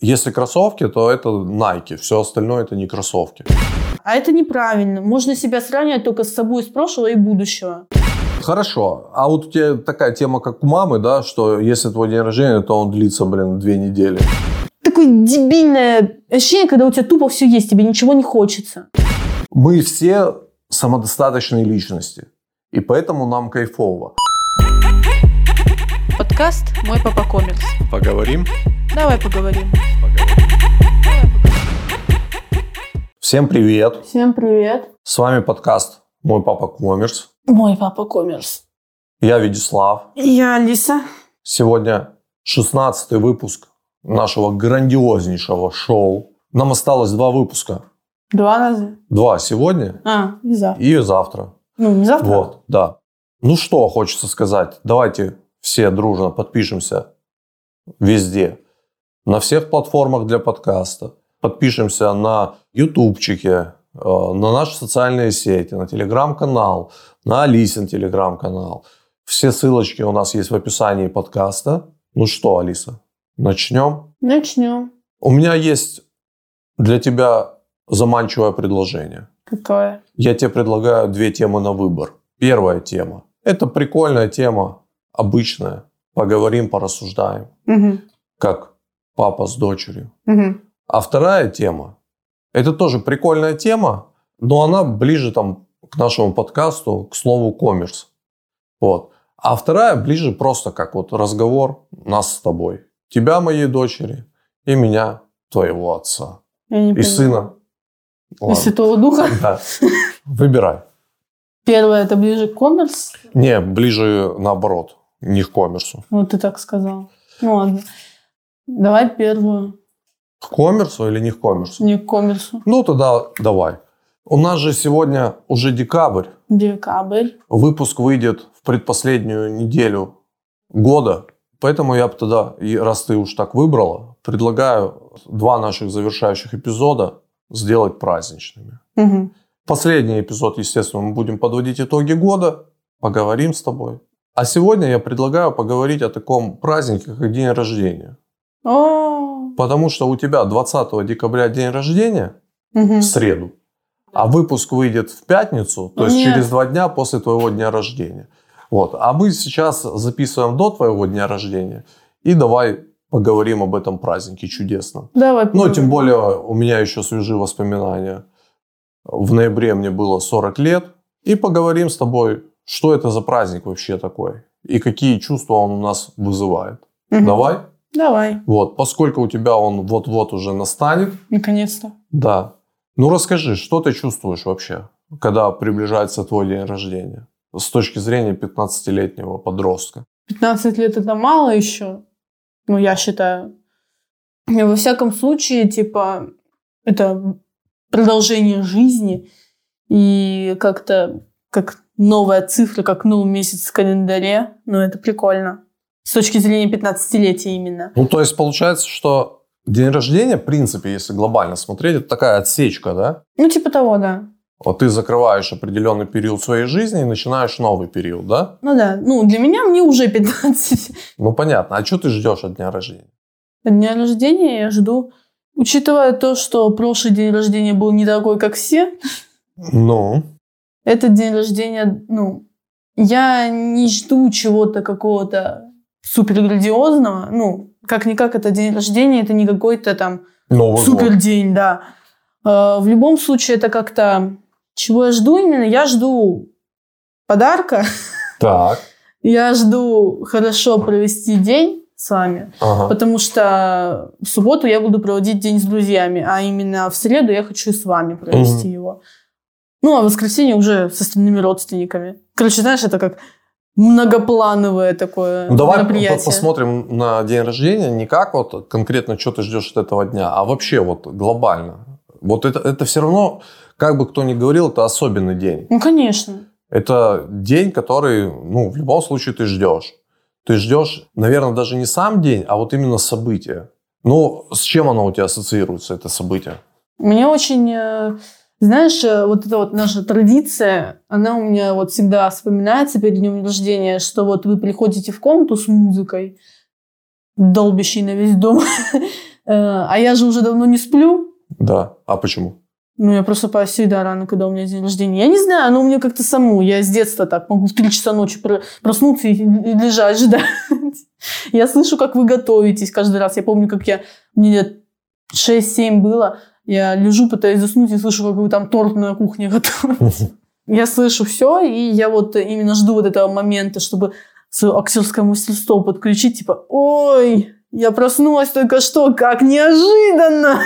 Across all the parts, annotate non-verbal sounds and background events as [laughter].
если кроссовки, то это Nike, все остальное это не кроссовки. А это неправильно. Можно себя сравнивать только с собой из прошлого и будущего. Хорошо. А вот у тебя такая тема, как у мамы, да, что если твой день рождения, то он длится, блин, две недели. Такое дебильное ощущение, когда у тебя тупо все есть, тебе ничего не хочется. Мы все самодостаточные личности. И поэтому нам кайфово. Подкаст «Мой папа комикс». Поговорим? Давай поговорим. Всем привет. Всем привет. С вами подкаст «Мой папа коммерс». Мой папа коммерс. Я Вячеслав. Я Алиса. Сегодня 16 выпуск нашего грандиознейшего шоу. Нам осталось два выпуска. Два раза. Два сегодня А, и завтра. и завтра. Ну, не завтра. Вот, да. Ну что хочется сказать. Давайте все дружно подпишемся везде. На всех платформах для подкаста. Подпишемся на ютубчике, э, на наши социальные сети, на телеграм-канал, на Алисин телеграм-канал. Все ссылочки у нас есть в описании подкаста. Ну что, Алиса, начнем? Начнем. У меня есть для тебя заманчивое предложение. Какое? Я тебе предлагаю две темы на выбор. Первая тема. Это прикольная тема, обычная. Поговорим, порассуждаем. Угу. Как папа с дочерью. Угу. А вторая тема. Это тоже прикольная тема, но она ближе там к нашему подкасту, к слову коммерс. Вот. А вторая ближе просто как вот разговор нас с тобой. Тебя, моей дочери, и меня, твоего отца. И поняла. сына. И Ладно. Святого Духа. [laughs] Да. Выбирай. Первое это ближе к коммерс. Не, ближе наоборот, не к коммерсу. Вот ты так сказал. Ну ладно. Давай первую. К коммерсу или не к коммерсу? Не к коммерсу. Ну, тогда давай. У нас же сегодня уже декабрь. Декабрь. Выпуск выйдет в предпоследнюю неделю года. Поэтому я бы тогда, раз ты уж так выбрала, предлагаю два наших завершающих эпизода сделать праздничными. Угу. Последний эпизод, естественно, мы будем подводить итоги года, поговорим с тобой. А сегодня я предлагаю поговорить о таком празднике, как день рождения. О. Потому что у тебя 20 декабря день рождения, Мгм. в среду, а выпуск выйдет в пятницу, то есть Нет. через два дня после твоего дня рождения. Вот. А мы сейчас записываем до твоего дня рождения. И давай поговорим об этом празднике чудесном. Давай. Ну, тем более у меня еще свежие воспоминания. В ноябре мне было 40 лет. И поговорим с тобой, что это за праздник вообще такой. И какие чувства он у нас вызывает. Мгм. Давай? Давай. Вот, поскольку у тебя он вот-вот уже настанет, Наконец-то. да. Ну расскажи, что ты чувствуешь вообще, когда приближается твой день рождения? С точки зрения 15-летнего подростка. 15 лет это мало еще. Ну, я считаю. И во всяком случае, типа, это продолжение жизни. И как-то как новая цифра, как новый месяц в календаре. Ну, это прикольно. С точки зрения 15-летия именно. Ну, то есть получается, что день рождения, в принципе, если глобально смотреть, это такая отсечка, да? Ну, типа того, да. Вот ты закрываешь определенный период своей жизни и начинаешь новый период, да? Ну да, ну для меня мне уже 15. Ну, понятно. А что ты ждешь от дня рождения? От дня рождения я жду, учитывая то, что прошлый день рождения был не такой, как все, Ну, этот день рождения, ну, я не жду чего-то какого-то супер грандиозного. Ну, как-никак это день рождения, это не какой-то там Новый супер день, да. Э, В любом случае это как-то... Чего я жду именно? Я жду подарка. Так. [laughs] Я жду хорошо провести день с вами. Ага. Потому что в субботу я буду проводить день с друзьями, а именно в среду я хочу с вами провести Мгм. его. Ну, а в воскресенье уже с остальными родственниками. Короче, знаешь, это как многоплановое такое Ну, давай мероприятие. посмотрим на день рождения не как вот конкретно, что ты ждешь от этого дня, а вообще вот глобально. Вот это, это все равно, как бы кто ни говорил, это особенный день. Ну, конечно. Это день, который, ну, в любом случае ты ждешь. Ты ждешь, наверное, даже не сам день, а вот именно событие. Ну, с чем оно у тебя ассоциируется, это событие? Мне очень, э, знаешь, э, вот эта вот наша традиция, она у меня вот всегда вспоминается перед днем рождения, что вот вы приходите в комнату с музыкой, долбящей на весь дом, [laughs] Э, А я же уже давно не сплю. Да. А почему? Ну, я просыпаюсь всегда рано, когда у меня день рождения. Я не знаю, оно у меня как-то само. Я с детства так могу в 3 часа ночи про- проснуться и лежать, [laughs] ждать. Я слышу, как вы готовитесь каждый раз. Я помню, как я... Мне лет 6-7 было. Я лежу, пытаюсь заснуть и слышу, как там торт на кухне готовите. Я слышу все, и я вот именно жду вот этого момента, чтобы свое актерское мастерство подключить. Типа, ой, я проснулась только что, как неожиданно.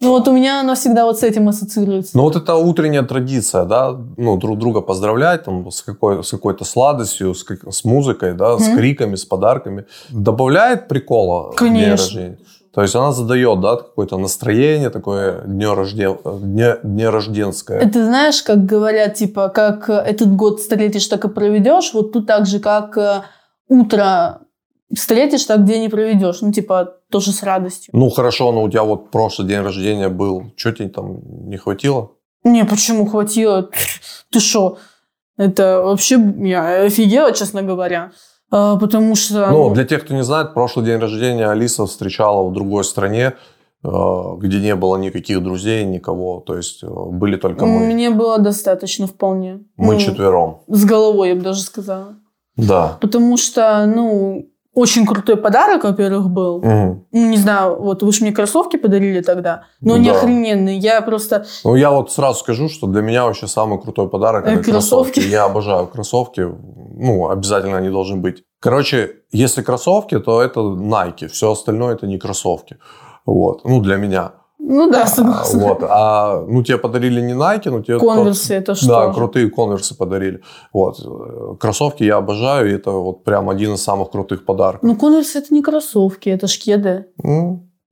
Ну вот у меня оно всегда вот с этим ассоциируется. Ну вот это утренняя традиция, да, ну друг друга поздравлять там с, какой, с какой-то сладостью, с, как- с музыкой, да, с Мгм. криками, с подарками. Добавляет прикола в день Конечно. рождения? То есть она задает, да, какое-то настроение такое днерожден... дне... днерожденское. Это знаешь, как говорят, типа, как этот год встретишь, так и проведешь. Вот тут так же, как э, утро встретишь, так день и проведешь. Ну, типа, тоже с радостью. Ну хорошо, но у тебя вот прошлый день рождения был, что тебе там не хватило? Не, почему хватило? Ты что? Это вообще я офигела, честно говоря. А, потому что... Ну, для тех, кто не знает, прошлый день рождения Алиса встречала в другой стране, э, где не было никаких друзей, никого. То есть э, были только мы. Мне было достаточно вполне. Мы Ну, четвером. С головой, я бы даже сказала. Да. Потому что, ну, очень крутой подарок, во-первых, был. Ну, не знаю, вот вы же мне кроссовки подарили тогда, но они Да. охрененные. Я просто... Ну, я вот сразу скажу, что для меня вообще самый крутой подарок Э, это кроссовки. кроссовки. Я обожаю кроссовки. Ну, обязательно они должны быть. Короче, если кроссовки, то это Nike. Все остальное это не кроссовки. Вот. Ну, для меня. Ну да, А, согласна. Вот. А, ну, тебе подарили не Nike, но тебе... Конверсы это что? Да, крутые конверсы подарили. Вот. Кроссовки я обожаю, и это вот прям один из самых крутых подарков. Ну, конверсы это не кроссовки, это ж кеды.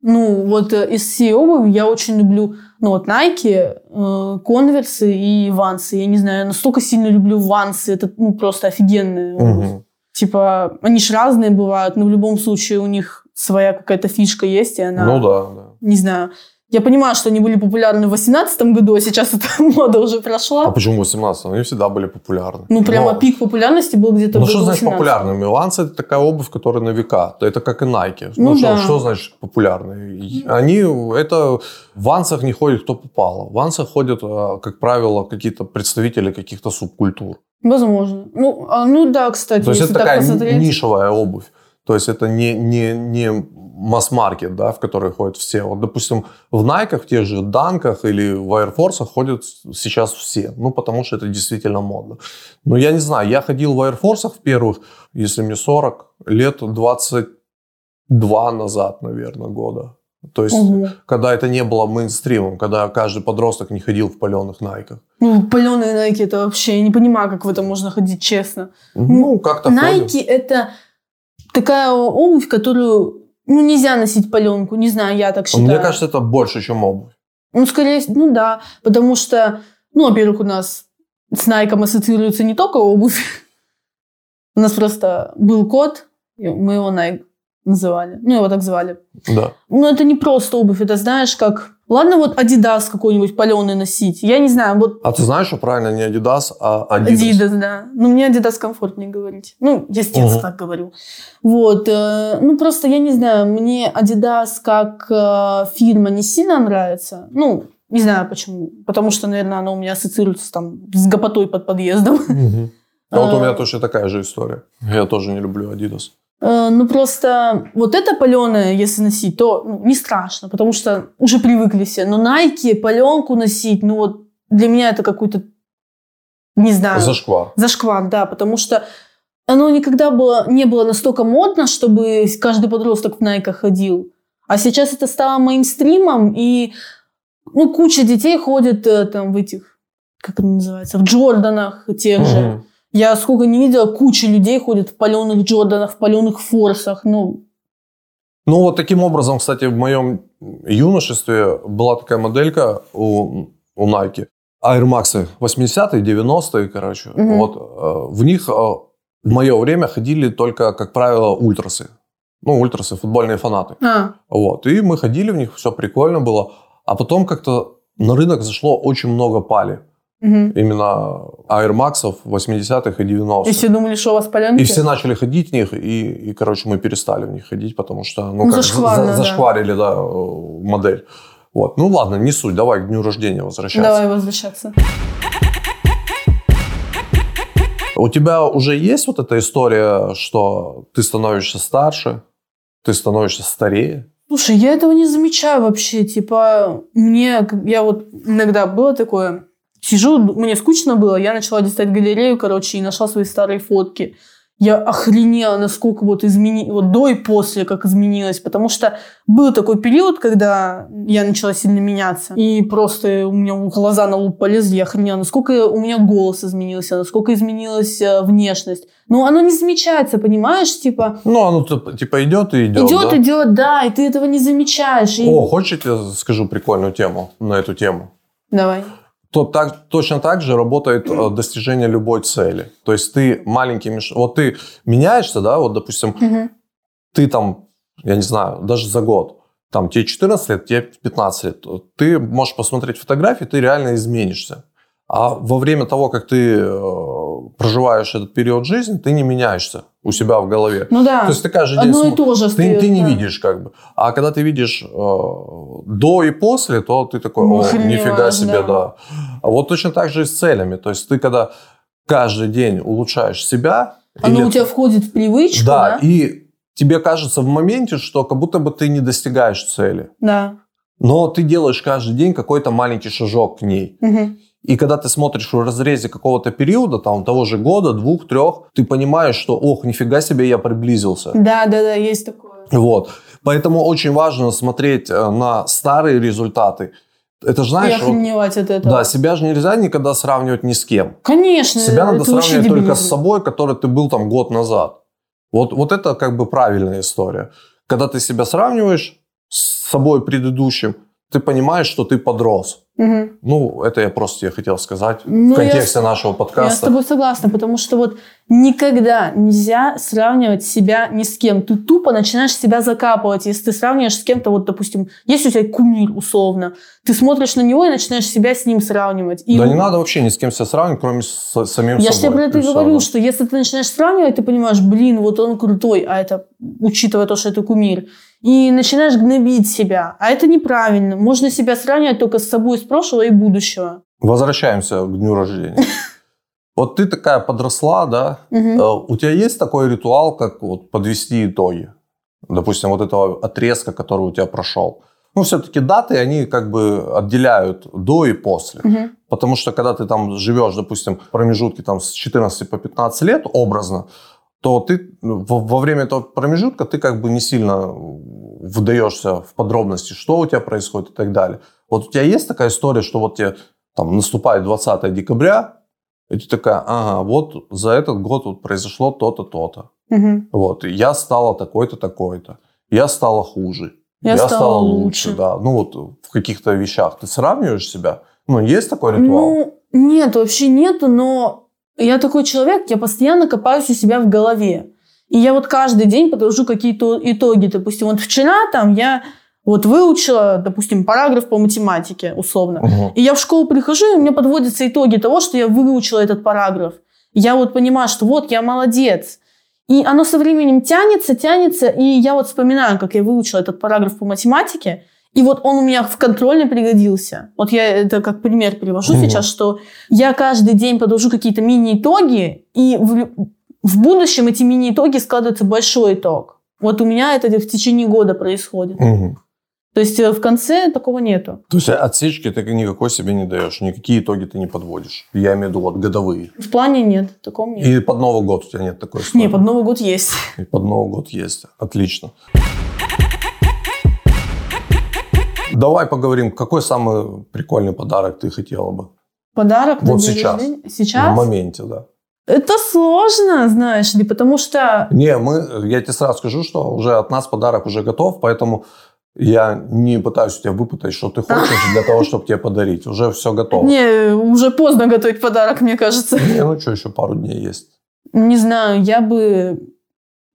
Ну, вот э, из всей обуви я очень люблю, ну, вот Nike, э, конверсы и вансы. Я не знаю, я настолько сильно люблю вансы. Это, ну, просто офигенные. обувь. мгм. Типа, они ж разные бывают, но в любом случае у них своя какая-то фишка есть, и она... Ну да, да. Не знаю. Я понимаю, что они были популярны в 2018 году, а сейчас эта [laughs] мода уже А прошла. почему 18 Они всегда были популярны. Ну, прямо Но- пик популярности был где-то Ну, в что году значит 18. популярными? Вансы это такая обувь, которая на века. То Это как и Nike. Ну, что, да. что значит популярные? И Они, это, в вансах не ходит кто попало. В вансах ходят, э, как правило, какие-то представители каких-то субкультур. Возможно. Ну, а, ну да, кстати, То есть это так такая посмотреть. нишевая обувь. То есть это не, не, не масс-маркет, да, в который ходят все. Вот, допустим, в Найках, в тех же Данках или в Air Force ходят сейчас все. Ну, потому что это действительно модно. Но я не знаю, я ходил в Air Force в первых, если мне 40, лет 22 назад, наверное, года. То есть, Ого. когда это не было мейнстримом, когда каждый подросток не ходил в паленых Найках. Ну, паленые Nike это вообще, я не понимаю, как в это можно ходить честно. Ну, как-то. Nike это такая обувь, которую ну, нельзя носить паленку, не знаю, я так считаю. Мне кажется, это больше, чем обувь. Ну, скорее, всего, ну да, потому что, ну, во-первых, у нас с Nike ассоциируется не только обувь. [laughs] У нас просто был кот, и мы его Nike называли. Ну, его так звали. Да. Ну, это не просто обувь, это знаешь, как... Ладно, вот Adidas какой-нибудь паленый носить. Я не знаю, вот А ты знаешь, что правильно не Adidas, а Adidas? Adidas, да. Ну, мне Adidas комфортнее говорить. Ну, я с детства Мгм. так говорю. Вот. э, Ну, просто я не знаю, мне Adidas как э, фирма не сильно нравится. Ну, не знаю почему. Потому что, наверное, она у меня ассоциируется там с гопотой под подъездом. Мгм. А вот у А. меня точно такая же история. Я тоже не люблю Adidas. Э, Ну, просто вот это паленое, если носить, то ну, не страшно, потому что уже привыкли все. Но Nike, паленку носить, ну вот для меня это какой-то, не знаю... Зашквар. Зашквар, да, потому что оно никогда было, не было настолько модно, чтобы каждый подросток в Найках ходил. А сейчас это стало мейнстримом, и ну, куча детей ходит э, там в этих, как это называется, в Джорданах тех же. Мгм. Я сколько не видела, куча людей ходит в паленых Джорданах, в паленых Форсах. Ну, Ну, вот таким образом, кстати, в моем юношестве была такая моделька у, у Nike. Air Max 80-е, 90-е, короче. Мгм. Вот, э, в них э, в мое время ходили только, как правило, ультрасы. Ну, ультрасы, футбольные фанаты. а, Вот. И мы ходили в них, все прикольно было. А потом как-то на рынок зашло очень много пали. Мгм. Именно Air Max'ов 80-х и 90-х. И все думали, что у вас паленки? И все начали ходить в них, и, и, короче, мы перестали в них ходить, потому что, ну, Ну, как, зашкварно, за- да. зашкварили, да, э, модель. Вот. Ну, ладно, не суть, давай к дню рождения возвращаться. Давай возвращаться. У тебя уже есть вот эта история, что ты становишься старше, ты становишься старее? Слушай, я этого не замечаю вообще. Типа, мне, я вот иногда было такое, сижу, мне скучно было, я начала листать галерею, короче, и нашла свои старые фотки. Я охренела, насколько вот измени... вот до и после, как изменилось. Потому что был такой период, когда я начала сильно меняться. И просто у меня глаза на лоб полезли, я охренела, насколько у меня голос изменился, насколько изменилась э, внешность. Но оно не замечается, понимаешь? Типа, Ну, оно типа, типа идет и идет, идет, да? идет, да, и ты этого не замечаешь. И... О, хочешь, я скажу прикольную тему на эту тему? Давай. То так, точно так же работает э, достижение любой цели. То есть ты маленькими... Вот ты меняешься, да, вот, допустим, Мгм. ты там, я не знаю, даже за год, там тебе 14 лет, тебе 15 лет, ты можешь посмотреть фотографии, ты реально изменишься. А во время того, как ты э, проживаешь этот период жизни, ты не меняешься у себя в голове. Ну да, То есть каждый день одно и то же. ты, остается, ты не да. видишь как бы. А когда ты видишь э, до и после, то ты такой, о, охреневаешь, нифига себе, да. да. А вот точно так же и с целями. То есть ты когда каждый день улучшаешь себя... Оно или- у тебя входит в привычку, Да, да? и тебе кажется в моменте, что как будто бы ты не достигаешь цели. Да. Но ты делаешь каждый день какой-то маленький шажок к ней. Мгм. И когда ты смотришь в разрезе какого-то периода, там того же года, двух, трех, ты понимаешь, что, ох, нифига себе, я приблизился. Да, да, да, есть такое. Вот. Поэтому очень важно смотреть э, на старые результаты. Это же, знаешь, вот, от этого. да, себя же нельзя никогда сравнивать ни с кем. Конечно. Себя надо сравнивать только с собой, который ты был там год назад. Вот, вот это как бы правильная история. Когда ты себя сравниваешь с собой предыдущим, ты понимаешь, что ты подрос. Мгм. Ну, это я просто тебе хотел сказать Ну, в я контексте нашего Я с подкаста. тобой согласна, потому что вот никогда нельзя сравнивать себя ни с кем. Ты тупо начинаешь себя закапывать, если ты сравниваешь с кем-то, вот, допустим, есть у тебя кумир условно, ты смотришь на него и начинаешь себя с ним сравнивать. И Да не надо вообще ни с кем себя сравнивать, кроме с самим Я же тебе собой. про это И говорю, да. что если ты начинаешь сравнивать, ты понимаешь, блин, вот он крутой, а это, учитывая то, что это кумир, и начинаешь гнобить себя, а это неправильно. Можно себя сравнивать только с собой из прошлого и будущего. Возвращаемся к дню рождения. [laughs] Вот ты такая подросла, да? Э, У тебя есть такой ритуал, как вот подвести итоги? Допустим, вот этого отрезка, который у тебя прошел. Ну, все-таки даты, они как бы отделяют до и после. Потому что когда ты там живешь, допустим, в промежутке там, с 14 по 15 лет, образно, то ты ну, во, время этого промежутка ты как бы не сильно вдаешься в подробности, что у тебя происходит и так далее. Вот у тебя есть такая история, что вот тебе там наступает 20 декабря, и ты такая, ага, вот за этот год вот произошло то-то, то-то. Мгм. Вот, и я стала такой-то, такой-то. Я стала хуже. Я стала лучше. да. Ну вот в каких-то вещах ты сравниваешь себя? Ну, есть такой ритуал? Ну, нет, вообще нету, но я такой человек, я постоянно копаюсь у себя в голове. И я вот каждый день подвожу какие-то итоги. Допустим, вот вчера там я вот выучила, допустим, параграф по математике, условно. Мгм. И я в школу прихожу, и у меня подводятся итоги того, что я выучила этот параграф. Я вот понимаю, что вот я молодец. И оно со временем тянется, тянется, и я вот вспоминаю, как я выучила этот параграф по математике, и вот он у меня в контрольной пригодился. Вот я это как пример привожу Мгм. сейчас, что я каждый день подвожу какие-то мини-итоги, и в, в будущем эти мини-итоги складываются большой итог. Вот у меня это в течение года происходит. Мгм. То есть э, в конце такого нету. То есть отсечки ты никакой себе не даешь, никакие итоги ты не подводишь. Я имею в виду вот годовые. В плане нет, такого нет. И под Новый год у тебя нет такой истории? Не, под Новый год есть. И под Новый год есть. Отлично. Давай поговорим, какой самый прикольный подарок ты хотела бы? Подарок Вот сейчас. рождения? Сейчас? В моменте, да. Это сложно, знаешь ли, потому что... Не, мы, я тебе сразу скажу, что уже от нас подарок уже готов, поэтому я не пытаюсь у тебя выпытать, что ты хочешь для того, чтобы тебе подарить. Уже все готово. Не, уже поздно готовить подарок, мне кажется. Не, ну что, еще пару дней есть. Не знаю, я бы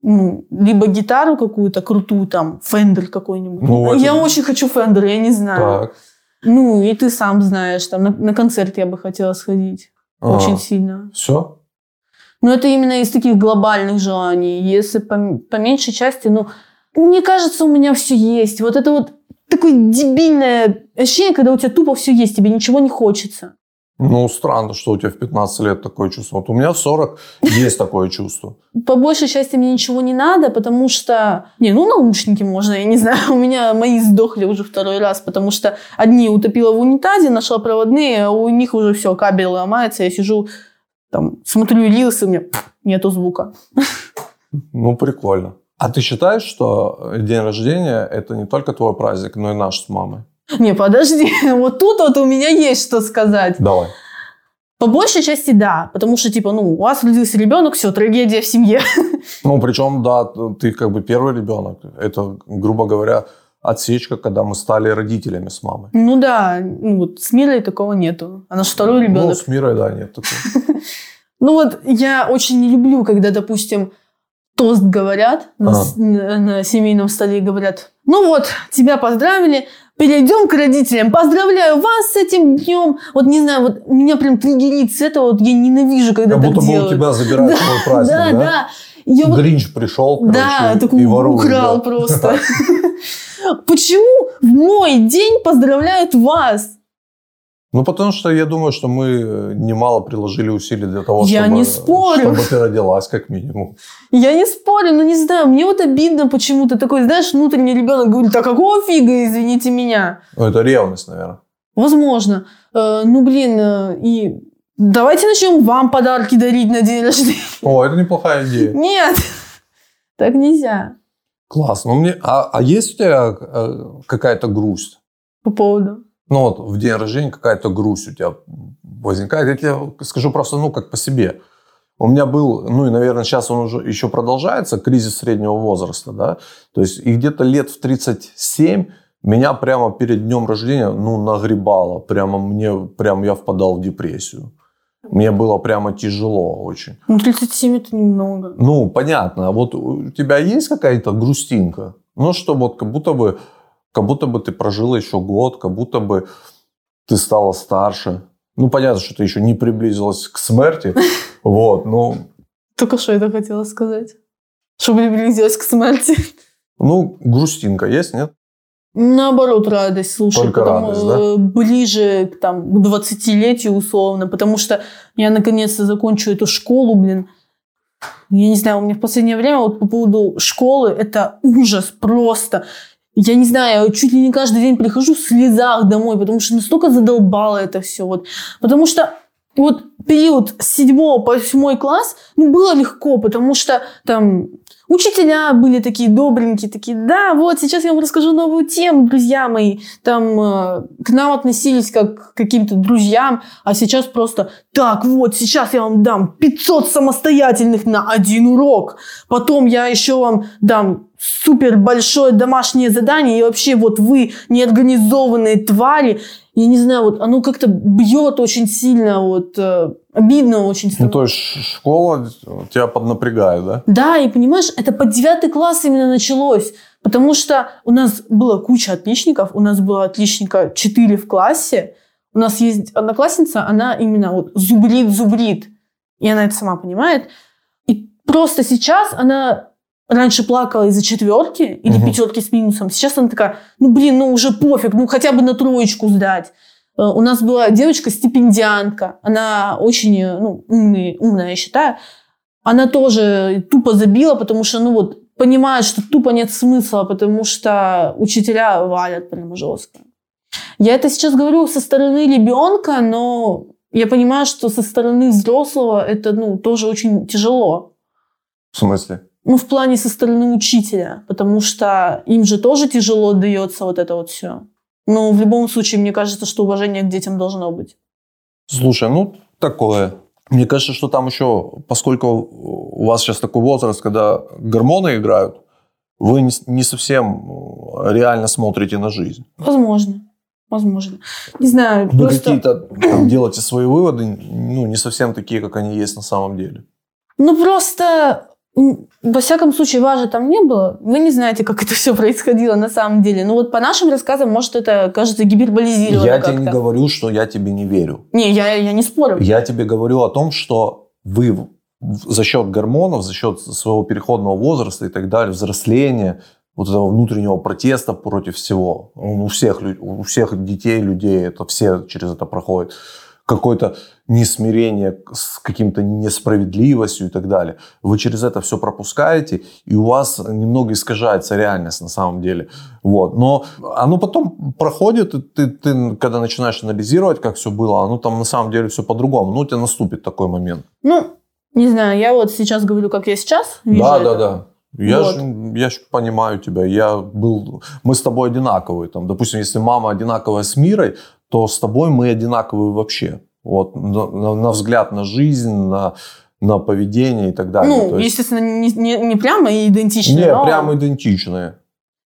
ну, либо гитару какую-то крутую, там, Fender какой-нибудь. Ну, это- Я очень хочу Fender, я не знаю. Так. Ну, и ты сам знаешь, там на, на концерт я бы хотела сходить. Очень сильно. Все? Но это именно из таких глобальных желаний. Если по, по меньшей части, ну, мне кажется, у меня все есть. Вот это вот такое дебильное ощущение, когда у тебя тупо все есть, тебе ничего не хочется. Ну, странно, что у тебя в 15 лет такое чувство. Вот у меня в 40 есть такое чувство. По большей части мне ничего не надо, потому что... Не, ну наушники можно, я не знаю. [laughs] У меня мои сдохли уже второй раз, потому что одни утопила в унитазе, нашла проводные, а у них уже все, кабель ломается. Я сижу, там, смотрю рилсы, у меня нету звука. [laughs] Ну, прикольно. А ты считаешь, что день рождения – это не только твой праздник, но и наш с мамой? Не, подожди, [laughs] вот тут вот у меня есть что сказать. Давай. По большей части да, потому что, типа, ну, у вас родился ребенок, все, трагедия в семье. [laughs] Ну, причем, да, ты как бы первый ребенок. Это, грубо говоря, отсечка, когда мы стали родителями с мамой. Ну да, ну, вот с Мирой такого нету. Она же второй ребенок. Ну, с Мирой, да, нет такого. [laughs] Ну вот я очень не люблю, когда, допустим, тост говорят на, на семейном столе, говорят, ну вот, тебя поздравили, перейдем к родителям. Поздравляю вас с этим днем. Вот не знаю, вот меня прям триггерит с этого, вот я ненавижу, когда как так будто делают. бы у тебя забирают да, твой праздник, да? Да, да. Я Гринч пришел, короче, да, такой и ворует. украл да. просто. [laughs] [laughs] Почему в мой день поздравляют вас? Ну, потому что я думаю, что мы немало приложили усилий для того, Я чтобы, не спорю. чтобы ты родилась, как минимум. Я не спорю, но не знаю, мне вот обидно почему-то такой, знаешь, внутренний ребенок говорит, а какого фига, извините меня? Ну, это ревность, наверное. Возможно. Э, ну, блин, э, и давайте начнем вам подарки дарить на день рождения. О, это неплохая идея. Нет, так нельзя. Классно. Ну, мне... а, а есть у тебя э, какая-то грусть? По поводу? Ну, вот в день рождения какая-то грусть у тебя возникает. Я тебе скажу просто, ну, как по себе. У меня был, ну и, наверное, сейчас он уже еще продолжается, кризис среднего возраста, да. То есть, и где-то лет в 37 меня прямо перед днем рождения, ну, нагребало. Прямо мне, прям я впадал в депрессию. Мне было прямо тяжело очень. Ну, 37 это немного. Ну, понятно. А вот у тебя есть какая-то грустинка? Ну, что вот как будто бы, как будто бы ты прожила еще год, как будто бы ты стала старше. Ну, понятно, что ты еще не приблизилась к смерти. [laughs] Вот, ну... Только что это хотела сказать. Что приблизилась к смерти. Ну, грустинка есть, нет? Наоборот, радость, слушай. Только потому, радость, да? э, Ближе к, там, к 20-летию условно, потому что я наконец-то закончу эту школу, блин. Я не знаю, у меня в последнее время вот по поводу школы это ужас просто. Я не знаю, чуть ли не каждый день прихожу в слезах домой, потому что настолько задолбало это все. Вот. Потому что вот период с 7 по 8 класс ну, было легко, потому что там учителя были такие добренькие, такие, да, вот сейчас я вам расскажу новую тему, друзья мои. Там э, к нам относились как к каким-то друзьям, а сейчас просто, так, вот, сейчас я вам дам 500 самостоятельных на один урок. Потом я еще вам дам супер большое домашнее задание, и вообще вот вы неорганизованные твари, я не знаю, вот оно как-то бьет очень сильно, вот э, обидно очень. Ну, становится. то есть школа тебя поднапрягает, да? Да, и понимаешь, это под девятый класс именно началось. Потому что у нас была куча отличников, у нас было отличника 4 в классе. У нас есть одноклассница, она именно вот зубрит-зубрит. И она это сама понимает. И просто сейчас она раньше плакала из-за четверки или Мгм. пятерки с минусом. Сейчас она такая, ну блин, ну уже пофиг, ну хотя бы на троечку сдать. Э, У нас была девочка-стипендиантка. Она очень э, ну, умный, умная, я считаю. Она тоже тупо забила, потому что, ну вот, понимает, что тупо нет смысла, потому что учителя валят прямо жестко. Я это сейчас говорю со стороны ребенка, но я понимаю, что со стороны взрослого это, ну, тоже очень тяжело. В смысле? Ну, в плане со стороны учителя, потому что им же тоже тяжело дается вот это вот все. Но в любом случае, мне кажется, что уважение к детям должно быть. Слушай, ну, такое. Мне кажется, что там еще, поскольку у вас сейчас такой возраст, когда гормоны играют, вы не, совсем реально смотрите на жизнь. Возможно. Возможно. Не знаю, Вы просто... какие-то там, [clears throat] делаете свои выводы, ну, не совсем такие, как они есть на самом деле. Ну, просто Во всяком случае, вас же там не было. Вы не знаете, как это [laughs] все происходило на самом деле. Но вот по нашим рассказам, может, это кажется гиперболизировано Я тебе не говорю, что я тебе не верю. Не, я, я не спорю. Я тебе говорю о том, что вы за счет гормонов, за счет своего переходного возраста и так далее, взросления, вот этого внутреннего протеста против всего. У всех, у всех детей, людей, это все через это проходят какое-то несмирение с каким-то несправедливостью и так далее. Вы через это все пропускаете, и у вас немного искажается реальность на самом деле. Вот. Но оно потом проходит, и ты, ты когда начинаешь анализировать, как все было, оно там на самом деле все по-другому. Ну, у тебя наступит такой момент. Ну, не знаю, я вот сейчас говорю, как я сейчас вижу Да, это. да, да. Я вот. же я ж понимаю тебя. Я был, мы с тобой одинаковые. Там, допустим, если мама одинаковая с Мирой, то с тобой мы одинаковые вообще. Вот, на, на, взгляд на жизнь, на, на поведение и так далее. Ну, то есть... естественно, не, не, не прямо идентичные. Не, но... прямо идентичные.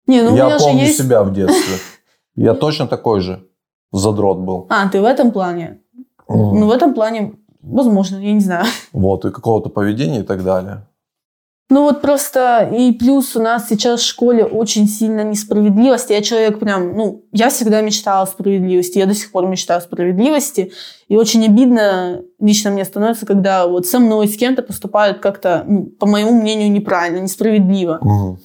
Не, ну, Я помню есть... себя в детстве. [laughs] Я точно такой же задрот был. А, ты в этом плане? Ну, в этом плане, возможно, я не знаю. Вот, и какого-то поведения и так далее. Ну вот просто и плюс у нас сейчас в школе очень сильно несправедливость. Я человек прям, ну, я всегда мечтала о справедливости, я до сих пор мечтаю о справедливости. И очень обидно лично мне становится, когда вот со мной, с кем-то поступают как-то, ну, по моему мнению, неправильно, несправедливо. Угу.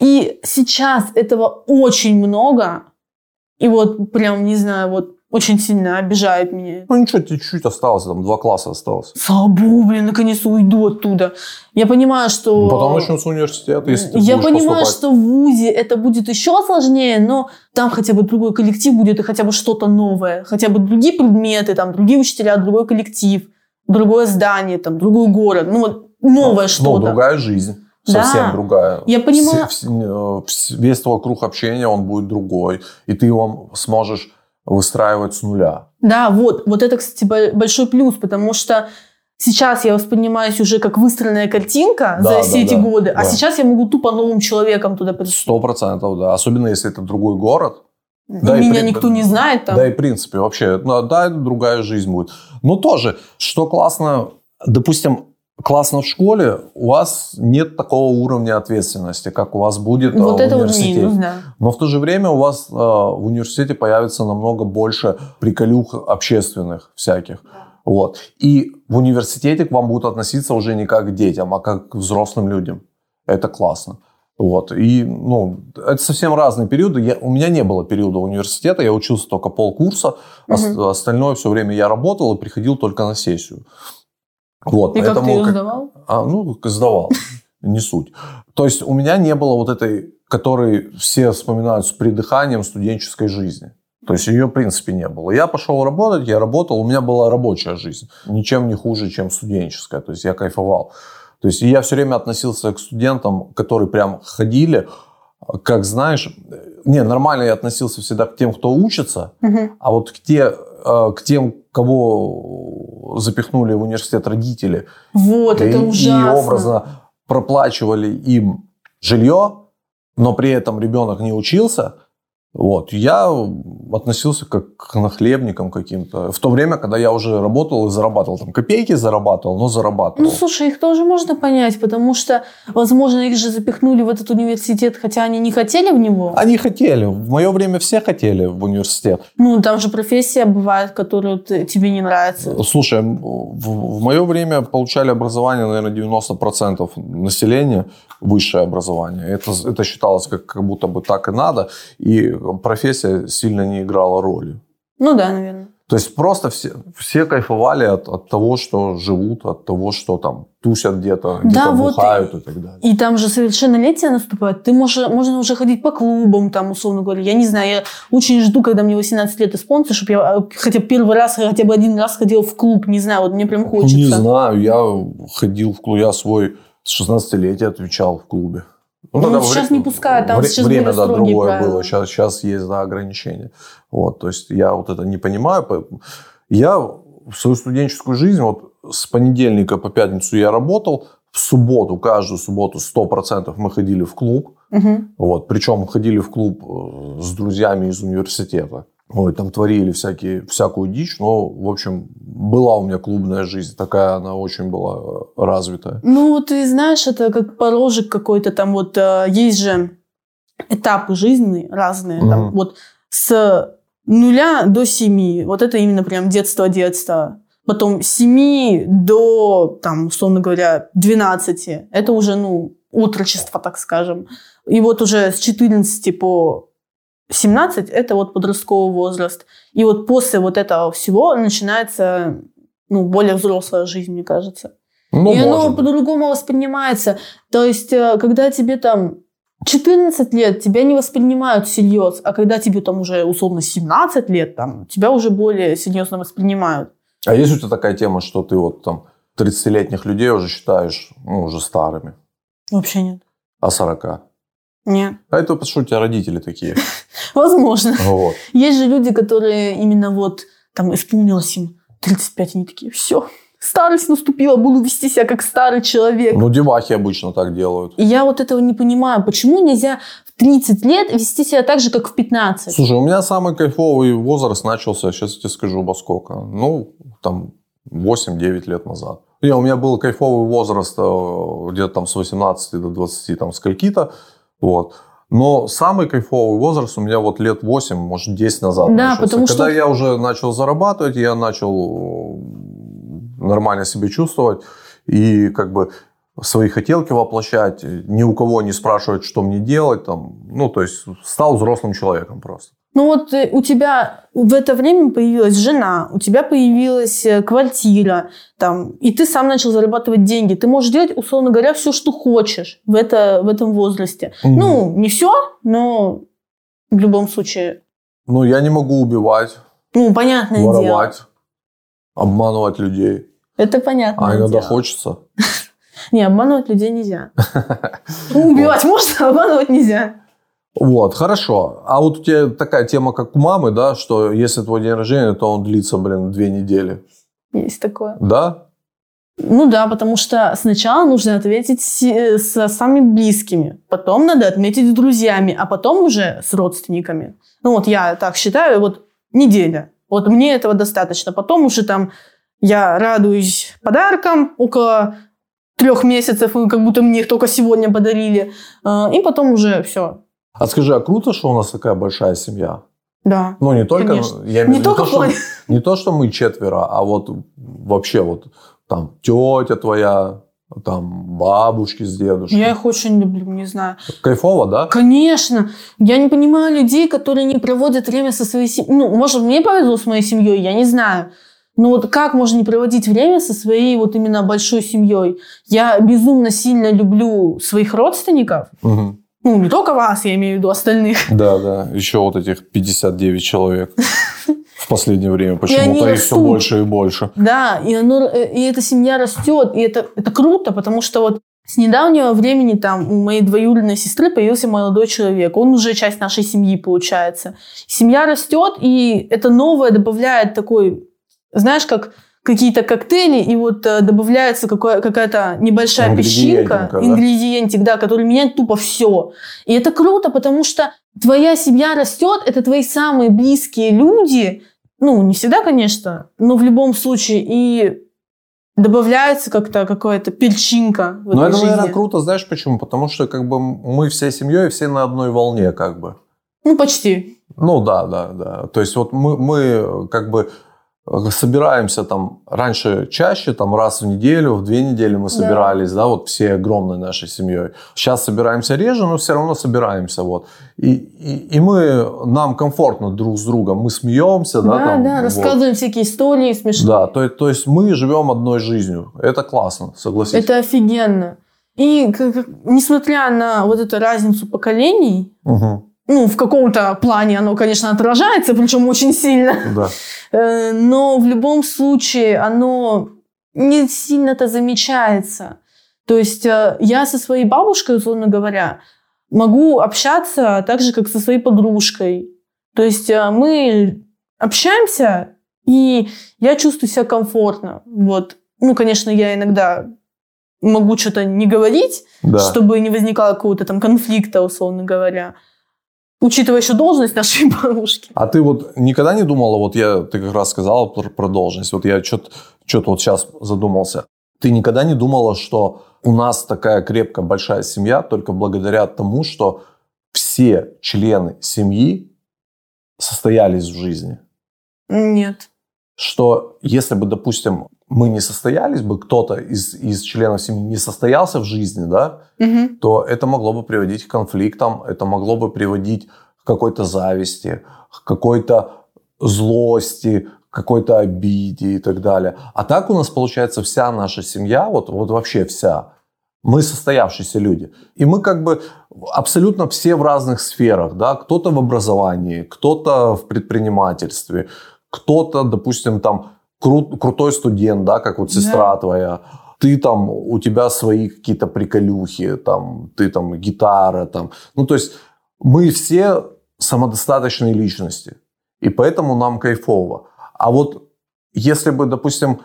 И сейчас этого очень много. И вот прям, не знаю, вот очень сильно обижает меня. Ну ничего, тебе чуть-чуть осталось, там два класса осталось. Слава богу, блин, наконец уйду оттуда. Я понимаю, что... Ну, потом начнется университет, если ты Я понимаю, поступать. что в ВУЗе это будет еще сложнее, но там хотя бы другой коллектив будет и хотя бы что-то новое. Хотя бы другие предметы, там, другие учителя, другой коллектив, другое здание, там, другой город. Ну, вот новое ну, что-то. Ну, другая жизнь совсем да. другая. Я понимаю. Весь твой круг общения, он будет другой. И ты его сможешь выстраивать с нуля. Да, вот. Вот это, кстати, большой плюс, потому что сейчас я воспринимаюсь уже как выстроенная картинка да, за все да, эти да, годы, а да. а сейчас я могу тупо новым человеком туда прийти. Сто процентов, да. Особенно, если это другой город. Да, меня при... никто не знает там. Да и в принципе вообще, ну, да, другая жизнь будет. Но тоже, что классно, допустим, классно в школе, у вас нет такого уровня ответственности, как у вас будет вот в это университете. Вот минус, да. Но в то же время у вас э, в университете появится намного больше приколюх общественных всяких. Вот. И в университете к вам будут относиться уже не как к детям, а как к взрослым людям. Это классно. Вот. И, ну, это совсем разные периоды. Я, у меня не было периода университета, я учился только полкурса, угу. остальное все время я работал и приходил только на сессию. Вот, и поэтому, как ты ее сдавал? А, ну, сдавал, [laughs] не суть. То есть у меня не было вот этой, которой все вспоминают с придыханием студенческой жизни. То есть ее, в принципе, не было. Я пошел работать, я работал, у меня была рабочая жизнь. Ничем не хуже, чем студенческая. То есть я кайфовал. То есть я все время относился к студентам, которые прям ходили, как знаешь, не, нормально я относился всегда к тем, кто учится, угу. а вот к, те, к тем, кого запихнули в университет родители. Вот, и, это ужасно. И образно проплачивали им жилье, но при этом ребенок не учился – вот. Я относился как к нахлебникам каким-то. В то время, когда я уже работал и зарабатывал. Там копейки зарабатывал, но зарабатывал. Ну, слушай, их тоже можно понять, потому что, возможно, их же запихнули в этот университет, хотя они не хотели в него. Они хотели. В мое время все хотели в университет. Ну, там же профессия бывает, которую ты, тебе не нравится. Слушай, в, в мое время получали образование, наверное, 90% населения, высшее образование. Это, это считалось как, как будто бы так и надо. И профессия сильно не играла роли. Ну да, наверное. То есть просто все, все кайфовали от, от того, что живут, от того, что там тусят где-то, где-то да, бухают вот и, и так далее. И там же совершеннолетие наступает. Ты можешь, можно уже ходить по клубам, там, условно говоря. Я не знаю, я очень жду, когда мне 18 лет исполнится, чтобы я э, хотя бы первый раз, хотя бы один раз ходил в клуб. Не знаю, вот мне прям хочется. Не знаю, я ходил в клуб, я свой с 16-летия отвечал в клубе. Ну, ну сейчас вре- не пускают, там вре- сейчас время да, другое правила. было. Сейчас, сейчас есть да, ограничения. Вот, то есть я вот это не понимаю. Я в свою студенческую жизнь вот с понедельника по пятницу я работал. В субботу, каждую субботу 100% мы ходили в клуб. Угу. Вот, причем ходили в клуб э, с друзьями из университета. Ой, там творили всякие, всякую дичь, но, в общем, была у меня клубная жизнь, такая она очень была э, развитая. Ну, ты знаешь, это как порожек какой-то там, вот э, есть же этапы жизни разные, там, Мгм. вот с нуля до семи, вот это именно прям детство-детство. Потом с семи до, там, условно говоря, 12, это уже, ну, отрочество, так скажем. И вот уже с 14 по 17 это вот подростковый возраст. И вот после вот этого всего начинается ну, более взрослая жизнь, мне кажется. Ну, и оно по-другому воспринимается. То есть, э, когда тебе там 14 лет, тебя не воспринимают всерьез, а когда тебе там уже условно 17 лет, там, тебя уже более серьезно воспринимают. А есть у тебя такая тема, что ты вот там 30-летних людей уже считаешь, ну, уже старыми, Вообще нет. а 40? Нет. А это что у тебя родители такие. [laughs] Возможно. Вот. Есть же люди, которые именно вот там исполнилось им 35, они такие, все, старость наступила, буду вести себя как старый человек. Ну, девахи обычно так делают. И я вот этого не понимаю. Почему нельзя в 30 лет вести себя так же, как в 15? Слушай, у меня самый кайфовый возраст начался, сейчас я тебе скажу, во сколько. Ну, там, 8-9 лет назад. Не, у меня был кайфовый возраст э, где-то там с 18 до 20, там, скольки-то. Вот. Но самый кайфовый возраст у меня вот лет 8, может, 10 назад Да, начался. потому Когда что- я уже начал зарабатывать, я начал э, нормально себя чувствовать. И как бы свои хотелки воплощать, ни у кого не спрашивать, что мне делать. Там, ну, то есть стал взрослым человеком просто. Ну вот э, у тебя в это время появилась жена, у тебя появилась э, квартира, там, и ты сам начал зарабатывать деньги. Ты можешь делать, условно говоря, все, что хочешь в, это, в этом возрасте. Мгм. Ну, не все, но в любом случае, Ну, я не могу убивать, ну, понятное дело. воровать, обманывать людей. Это понятно. А иногда хочется. [laughs] Не, обманывать людей нельзя. [laughs] Убивать можно, а [laughs] обманывать нельзя. Вот, хорошо. А вот у тебя такая тема, как у мамы, да, что если твой день рождения, то он длится, блин, две недели. Есть такое. Да? Ну да, потому что сначала нужно ответить э, со самыми близкими, потом надо отметить с друзьями, а потом уже с родственниками. Ну вот я так считаю, вот неделя. Вот мне этого достаточно. Потом уже там я радуюсь подаркам около трех месяцев, и как будто мне их только сегодня подарили. А, И потом уже все. А скажи, а круто, что у нас такая большая семья? Да. Ну, не только... Конечно. Я имею Не только то, в что, не то, что мы четверо, а вот вообще вот там тетя твоя, там бабушки с дедушкой. Я их очень люблю, не знаю. Кайфово, да? Конечно. Я не понимаю людей, которые не проводят время со своей семьей. Ну, может, мне повезло с моей семьей, я не знаю. Но вот как можно не проводить время со своей вот именно большой семьей? Я безумно сильно люблю своих родственников. Мгм. Ну, не только вас, я имею в виду остальных. Да, да. Еще вот этих 59 человек в последнее время. Почему-то их все больше и больше. Да, и, оно, э, и эта семья растет, и это, это круто, потому что вот с недавнего времени там у моей двоюродной сестры появился молодой человек. Он уже часть нашей семьи, получается. Семья растет, и это новое добавляет такой, знаешь, как какие-то коктейли, и вот э, добавляется какое- какая-то небольшая песчинка, да? ингредиентик, да, который меняет тупо все. И это круто, потому что твоя семья растет, это твои самые близкие люди, ну, не всегда, конечно, но в любом случае. И добавляется как-то какая-то перчинка в этой это, жизни. наверное, круто, знаешь почему? Потому что как бы мы всей семьей, все на одной волне как бы. Ну, почти. Ну да, да, да. То есть вот мы, мы как бы собираемся там раньше чаще, там раз в неделю, в две недели мы собирались, да, вот все огромной нашей семьей. Сейчас собираемся реже, но все равно собираемся, вот. И, и, и мы, нам комфортно друг с другом, мы смеемся, да, Да, там, да, вот. рассказываем всякие истории смешные. Да, то, есть- то есть мы живем одной жизнью. Это классно, согласись. Это офигенно. И несмотря на вот эту разницу поколений, Мгм, ну, в каком-то плане оно, конечно, отражается, причем очень сильно. да. Э, но в любом случае оно не сильно-то замечается. То есть э, я со своей бабушкой, условно говоря, могу общаться так же, как со своей подружкой. То есть э, мы общаемся, и я чувствую себя комфортно. Вот. Ну, конечно, я иногда могу что-то не говорить, да. чтобы не возникало какого-то там конфликта, условно говоря. Учитывая еще должность нашей [laughs] бабушки. А ты вот никогда не думала, вот я, ты как раз сказала про, про должность, вот я что-то что вот сейчас задумался. Ты никогда не думала, что у нас такая крепкая большая семья только благодаря тому, что все члены семьи состоялись в жизни? Нет. Что если бы, допустим, мы не состоялись бы, кто-то из, из членов семьи не состоялся в жизни, да, Угу. то это могло бы приводить к конфликтам, это могло бы приводить к какой-то зависти, к какой-то злости, к какой-то обиде и так далее. А так у нас получается вся наша семья, вот, вот вообще вся, мы состоявшиеся люди. И мы как бы абсолютно все в разных сферах. Да? Кто-то в образовании, кто-то в предпринимательстве, кто-то, допустим, там кру- крутой студент, да, как вот сестра твоя. Ты там, у тебя свои какие-то приколюхи, там, ты там гитара, там. Ну, то есть мы все самодостаточные личности. И поэтому нам кайфово. А вот если бы, допустим,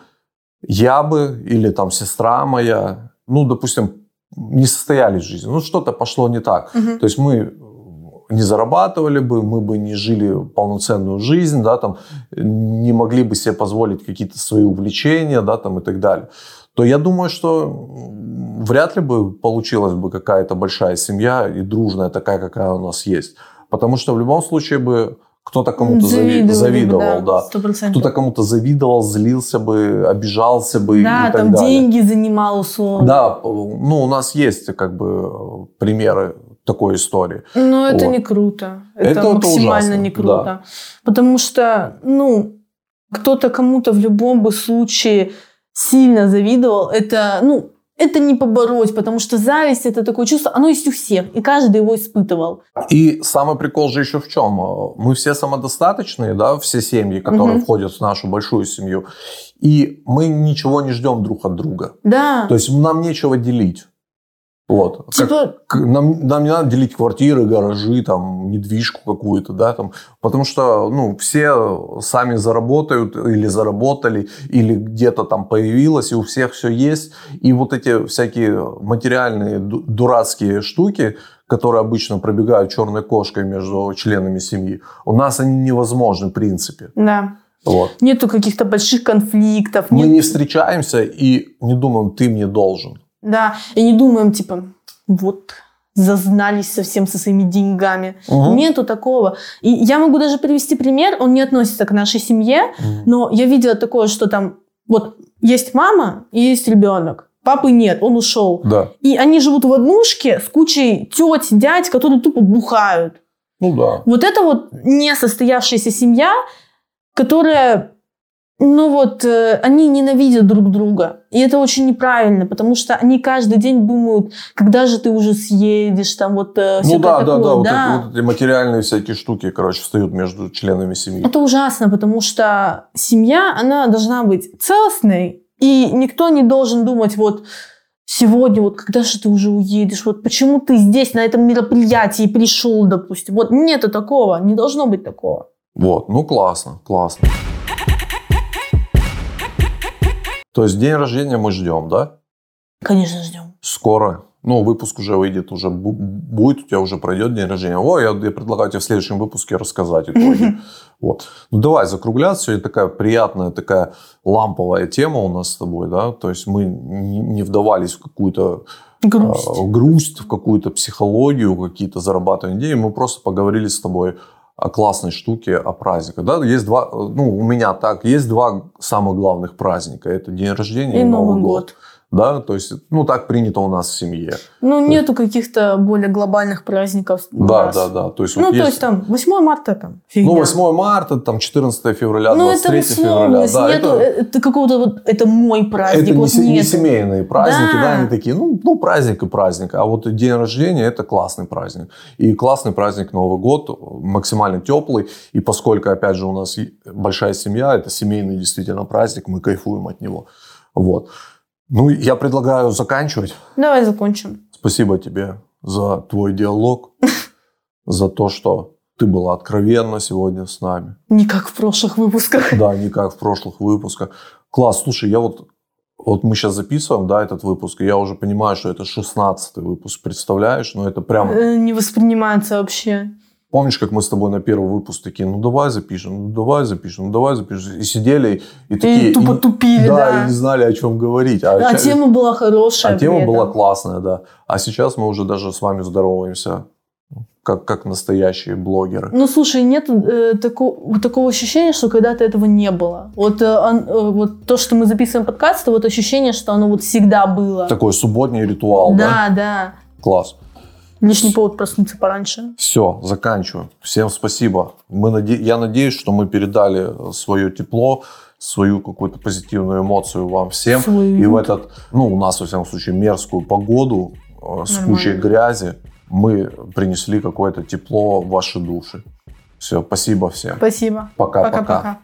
я бы или там сестра моя, ну, допустим, не состоялись в жизни, ну, что-то пошло не так. Мгм. То есть мы не зарабатывали бы, мы бы не жили полноценную жизнь, да, там, не могли бы себе позволить какие-то свои увлечения, да, там, и так далее, то я думаю, что вряд ли бы получилась бы какая-то большая семья и дружная такая, какая у нас есть. Потому что в любом случае бы кто-то кому-то зави- Завидовали бы, завидовал, да. Процентов. Кто-то кому-то завидовал, злился бы, обижался бы Да, и так там далее. деньги занимал условно. Да, ну у нас есть как бы примеры такой истории. Но это Вот. не круто. Это Это, максимально ужасно, не круто. Потому что, ну, кто-то кому-то в любом бы случае сильно завидовал. Это, ну, это не побороть, потому что зависть это такое чувство, оно есть у всех, и каждый его испытывал. И самый прикол же еще в чем? Мы все самодостаточные, да, все семьи, которые Мгм. входят в нашу большую семью, и мы ничего не ждем друг от друга. Да. То есть нам нечего делить. Вот. Как- Типа, к- нам, нам не надо делить квартиры, гаражи, там, недвижку какую-то, да, там, потому что, ну, все сами заработают или заработали, или где-то там появилось, и у всех все есть, и вот эти всякие материальные ду- дурацкие штуки, которые обычно пробегают черной кошкой между членами семьи, у нас они невозможны в принципе. да. Вот. Нету каких-то больших конфликтов. Мы нет- не встречаемся и не думаем, ты мне должен. Да. И не думаем, типа, вот, зазнались совсем со своими деньгами. Мгм. Нету такого. И я могу даже привести пример, он не относится к нашей семье, Мгм. но я видела такое, что там вот есть мама и есть ребенок. Папы нет, он ушел. Да. И они живут в однушке с кучей теть, дядь, которые тупо бухают. Ну да. Вот это вот несостоявшаяся семья, которая, ну вот, э, они ненавидят друг друга. И это очень неправильно, потому что они каждый день думают, когда же ты уже съедешь, там вот э, Ну всякое да, да, такое. да, вот, эти- вот эти материальные всякие штуки, короче, встают между членами семьи. Это ужасно, потому что семья, она должна быть целостной, и никто не должен думать, вот сегодня, вот когда же ты уже уедешь, вот почему ты здесь на этом мероприятии пришел, допустим. Вот нету такого, не должно быть такого. Вот, ну классно, классно. То есть день рождения мы ждем, да? Конечно, ждем. Скоро. Ну, выпуск уже выйдет, уже бу- будет, у тебя уже пройдет день рождения. О, я, я предлагаю тебе в следующем выпуске рассказать итоги. Вот. Ну, давай закругляться. Сегодня такая приятная, такая ламповая тема у нас с тобой, да? То есть мы не вдавались в какую-то Грусть. э, грусть, в какую-то психологию, какие-то зарабатывания идеи. Мы просто поговорили с тобой классной штуке, о праздниках. Да, есть два, э, ну, у меня так, есть два самых главных праздника. Это день рождения и, И Новый год. Да, то есть, ну, так принято у нас в семье. Ну, нету каких-то более глобальных праздников. Да, да, да. То есть, Ну, вот то есть там 8 марта там фигня. ну, 8 марта, там 14 февраля, Ну, это 23 февраля. условность, Да, нету, это, это какого-то вот, это мой праздник, это не, вот не нету. семейные праздники, да. Да. они такие, ну, ну, праздник и праздник. А вот день рождения – это классный праздник. И классный праздник Новый год, максимально теплый. И поскольку, опять же, у нас большая семья, это семейный действительно праздник, мы кайфуем от него. Вот. Ну, я предлагаю заканчивать. Давай закончим. Спасибо тебе за твой диалог, [laughs] за то, что ты была откровенна сегодня с нами. Не как в прошлых выпусках. Да, не как в прошлых выпусках. Класс, слушай, я вот, вот мы сейчас записываем, да, этот выпуск, и я уже понимаю, что это 16 выпуск, представляешь? Ну, это прям, Э, Не воспринимается вообще. Помнишь, как мы с тобой на первый выпуск такие, ну давай запишем, ну давай запишем, ну давай запишем. И сидели и такие... И тупо тупили, да. да. и не знали, о чем говорить. А, ща- тема была хорошая. а тема была классная, да. А сейчас мы уже даже с вами здороваемся, как, как настоящие блогеры. Ну, слушай, нет э, тако- такого ощущения, что когда-то этого не было. Вот, э, он- э, вот то, что мы записываем подкаст, это вот ощущение, что оно вот всегда было. Такой субботний ритуал, да? да, да. Класс. Лишний повод проснуться пораньше. Все, заканчиваю. Всем спасибо. Мы наде- Я надеюсь, что мы передали свое тепло, свою какую-то позитивную эмоцию вам всем. Свою. И в этот, ну, у нас, во всяком случае, мерзкую погоду э, с Нормально. кучей грязи мы принесли какое-то тепло в ваши души. Все, спасибо всем. Спасибо. Пока-пока.